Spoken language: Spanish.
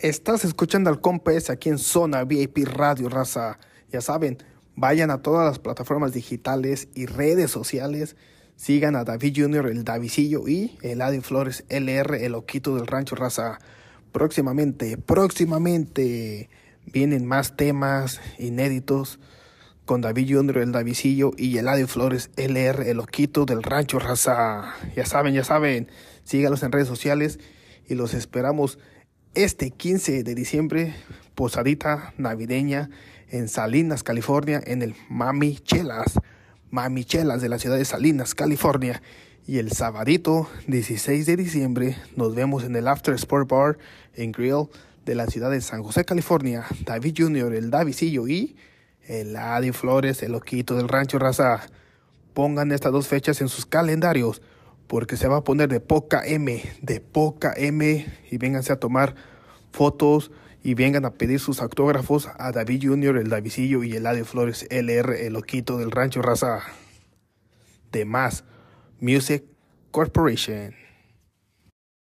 Estás escuchando al Compes aquí en Zona VIP Radio Raza. Ya saben, vayan a todas las plataformas digitales y redes sociales. Sigan a David Junior, el Davisillo y el Adi Flores LR, el Oquito del Rancho Raza. Próximamente, próximamente vienen más temas inéditos con David Junior, el Davisillo y el Adi Flores LR, el Oquito del Rancho Raza. Ya saben, ya saben, síganos en redes sociales y los esperamos este 15 de diciembre, posadita navideña en Salinas, California, en el Mami Chelas, Mami Chelas de la ciudad de Salinas, California. Y el sabadito 16 de diciembre nos vemos en el After Sport Bar en Grill de la ciudad de San José, California. David Jr., el Davidillo y el Adi Flores, el loquito del rancho Raza. Pongan estas dos fechas en sus calendarios porque se va a poner de poca M, de poca M, y vénganse a tomar fotos y vengan a pedir sus autógrafos a David Jr., el Davidillo y el Eladio Flores LR, el loquito del rancho raza. De más, Music Corporation.